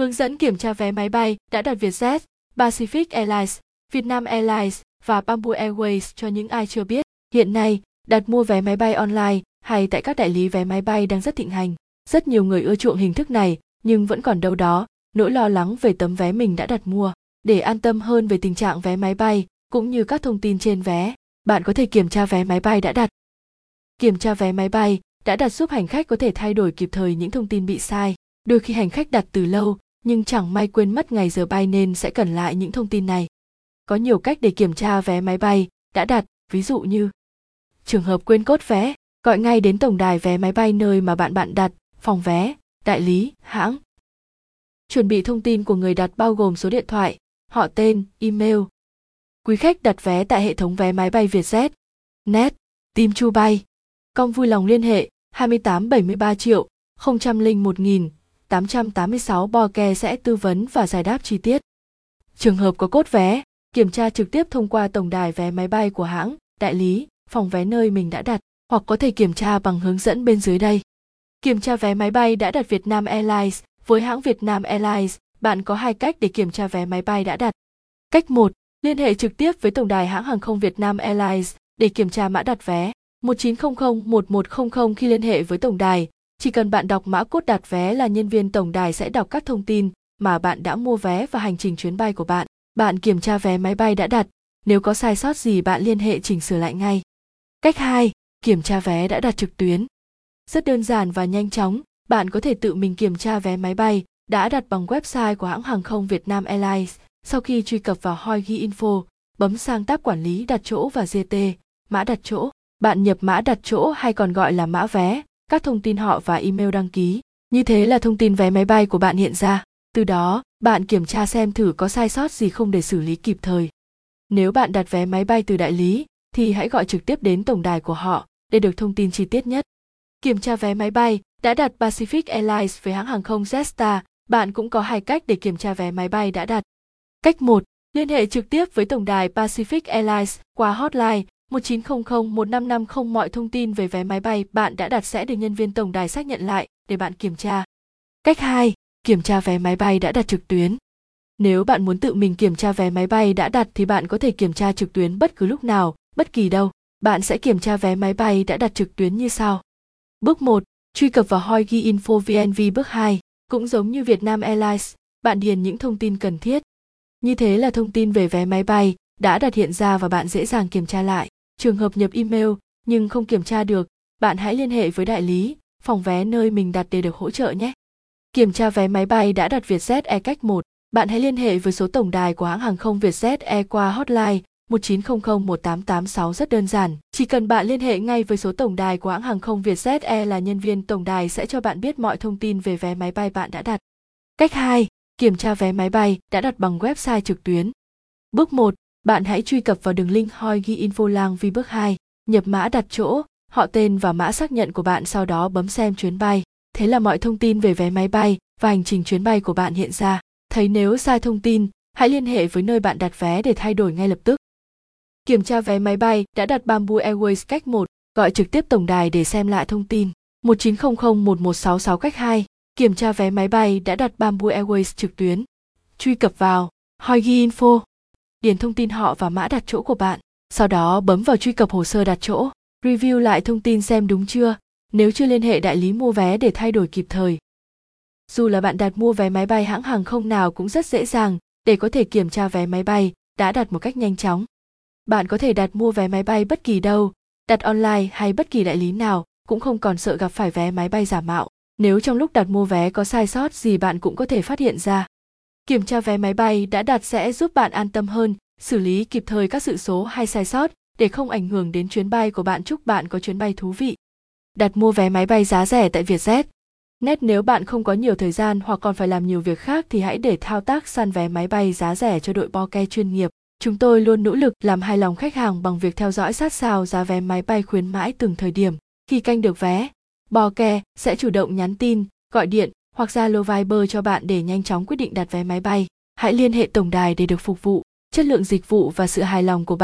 Hướng dẫn kiểm tra vé máy bay đã đặt Vietjet, Pacific Airlines, Vietnam Airlines và Bamboo Airways cho những ai chưa biết. Hiện nay, đặt mua vé máy bay online hay tại các đại lý vé máy bay đang rất thịnh hành. Rất nhiều người ưa chuộng hình thức này, nhưng vẫn còn đâu đó nỗi lo lắng về tấm vé mình đã đặt mua. Để an tâm hơn về tình trạng vé máy bay cũng như các thông tin trên vé, bạn có thể kiểm tra vé máy bay đã đặt. Kiểm tra vé máy bay đã đặt giúp hành khách có thể thay đổi kịp thời những thông tin bị sai. Đôi khi hành khách đặt từ lâu nhưng chẳng may quên mất ngày giờ bay nên sẽ cần lại những thông tin này. Có nhiều cách để kiểm tra vé máy bay đã đặt, ví dụ như trường hợp quên cốt vé, gọi ngay đến tổng đài vé máy bay nơi mà bạn bạn đặt, phòng vé, đại lý, hãng. Chuẩn bị thông tin của người đặt bao gồm số điện thoại, họ tên, email. Quý khách đặt vé tại hệ thống vé máy bay Vietjet, Net, Tim Chu Bay. Công vui lòng liên hệ 2873 triệu 001 nghìn 886 bò kè sẽ tư vấn và giải đáp chi tiết. Trường hợp có cốt vé, kiểm tra trực tiếp thông qua tổng đài vé máy bay của hãng, đại lý, phòng vé nơi mình đã đặt, hoặc có thể kiểm tra bằng hướng dẫn bên dưới đây. Kiểm tra vé máy bay đã đặt Vietnam Airlines. Với hãng Vietnam Airlines, bạn có hai cách để kiểm tra vé máy bay đã đặt. Cách 1. Liên hệ trực tiếp với tổng đài hãng hàng không Vietnam Airlines để kiểm tra mã đặt vé. 1900-1100 khi liên hệ với tổng đài, chỉ cần bạn đọc mã cốt đặt vé là nhân viên tổng đài sẽ đọc các thông tin mà bạn đã mua vé và hành trình chuyến bay của bạn. Bạn kiểm tra vé máy bay đã đặt, nếu có sai sót gì bạn liên hệ chỉnh sửa lại ngay. Cách 2. Kiểm tra vé đã đặt trực tuyến. Rất đơn giản và nhanh chóng, bạn có thể tự mình kiểm tra vé máy bay đã đặt bằng website của hãng hàng không Việt Nam Airlines. Sau khi truy cập vào Hoigi Info, bấm sang tab quản lý đặt chỗ và GT, mã đặt chỗ. Bạn nhập mã đặt chỗ hay còn gọi là mã vé, các thông tin họ và email đăng ký. Như thế là thông tin vé máy bay của bạn hiện ra. Từ đó, bạn kiểm tra xem thử có sai sót gì không để xử lý kịp thời. Nếu bạn đặt vé máy bay từ đại lý, thì hãy gọi trực tiếp đến tổng đài của họ để được thông tin chi tiết nhất. Kiểm tra vé máy bay đã đặt Pacific Airlines với hãng hàng không Jetstar, bạn cũng có hai cách để kiểm tra vé máy bay đã đặt. Cách 1. Liên hệ trực tiếp với tổng đài Pacific Airlines qua hotline 1900-1550 mọi thông tin về vé máy bay bạn đã đặt sẽ được nhân viên tổng đài xác nhận lại để bạn kiểm tra. Cách 2. Kiểm tra vé máy bay đã đặt trực tuyến. Nếu bạn muốn tự mình kiểm tra vé máy bay đã đặt thì bạn có thể kiểm tra trực tuyến bất cứ lúc nào, bất kỳ đâu. Bạn sẽ kiểm tra vé máy bay đã đặt trực tuyến như sau. Bước 1. Truy cập vào Hoigi Info VNV bước 2. Cũng giống như Vietnam Airlines, bạn điền những thông tin cần thiết. Như thế là thông tin về vé máy bay đã đặt hiện ra và bạn dễ dàng kiểm tra lại. Trường hợp nhập email nhưng không kiểm tra được, bạn hãy liên hệ với đại lý, phòng vé nơi mình đặt để được hỗ trợ nhé. Kiểm tra vé máy bay đã đặt Vietjet Air cách 1, bạn hãy liên hệ với số tổng đài của hãng hàng không Vietjet Air qua hotline 19001886 rất đơn giản. Chỉ cần bạn liên hệ ngay với số tổng đài của hãng hàng không Vietjet Air là nhân viên tổng đài sẽ cho bạn biết mọi thông tin về vé máy bay bạn đã đặt. Cách 2. Kiểm tra vé máy bay đã đặt bằng website trực tuyến. Bước 1. Bạn hãy truy cập vào đường link Hoi ghi info lang vi bước 2, nhập mã đặt chỗ, họ tên và mã xác nhận của bạn sau đó bấm xem chuyến bay. Thế là mọi thông tin về vé máy bay và hành trình chuyến bay của bạn hiện ra. Thấy nếu sai thông tin, hãy liên hệ với nơi bạn đặt vé để thay đổi ngay lập tức. Kiểm tra vé máy bay đã đặt Bamboo Airways cách 1, gọi trực tiếp tổng đài để xem lại thông tin. 1900-1166 cách 2, kiểm tra vé máy bay đã đặt Bamboo Airways trực tuyến. Truy cập vào Hoigi Info, điền thông tin họ và mã đặt chỗ của bạn. Sau đó bấm vào truy cập hồ sơ đặt chỗ, review lại thông tin xem đúng chưa, nếu chưa liên hệ đại lý mua vé để thay đổi kịp thời. Dù là bạn đặt mua vé máy bay hãng hàng không nào cũng rất dễ dàng để có thể kiểm tra vé máy bay đã đặt một cách nhanh chóng. Bạn có thể đặt mua vé máy bay bất kỳ đâu, đặt online hay bất kỳ đại lý nào, cũng không còn sợ gặp phải vé máy bay giả mạo. Nếu trong lúc đặt mua vé có sai sót gì bạn cũng có thể phát hiện ra. Kiểm tra vé máy bay đã đặt sẽ giúp bạn an tâm hơn, xử lý kịp thời các sự số hay sai sót để không ảnh hưởng đến chuyến bay của bạn. Chúc bạn có chuyến bay thú vị. Đặt mua vé máy bay giá rẻ tại Vietjet. Net nếu bạn không có nhiều thời gian hoặc còn phải làm nhiều việc khác thì hãy để thao tác săn vé máy bay giá rẻ cho đội bo ke chuyên nghiệp. Chúng tôi luôn nỗ lực làm hài lòng khách hàng bằng việc theo dõi sát sao giá vé máy bay khuyến mãi từng thời điểm. Khi canh được vé, bo ke sẽ chủ động nhắn tin, gọi điện hoặc Zalo Viber cho bạn để nhanh chóng quyết định đặt vé máy bay. Hãy liên hệ tổng đài để được phục vụ. Chất lượng dịch vụ và sự hài lòng của bạn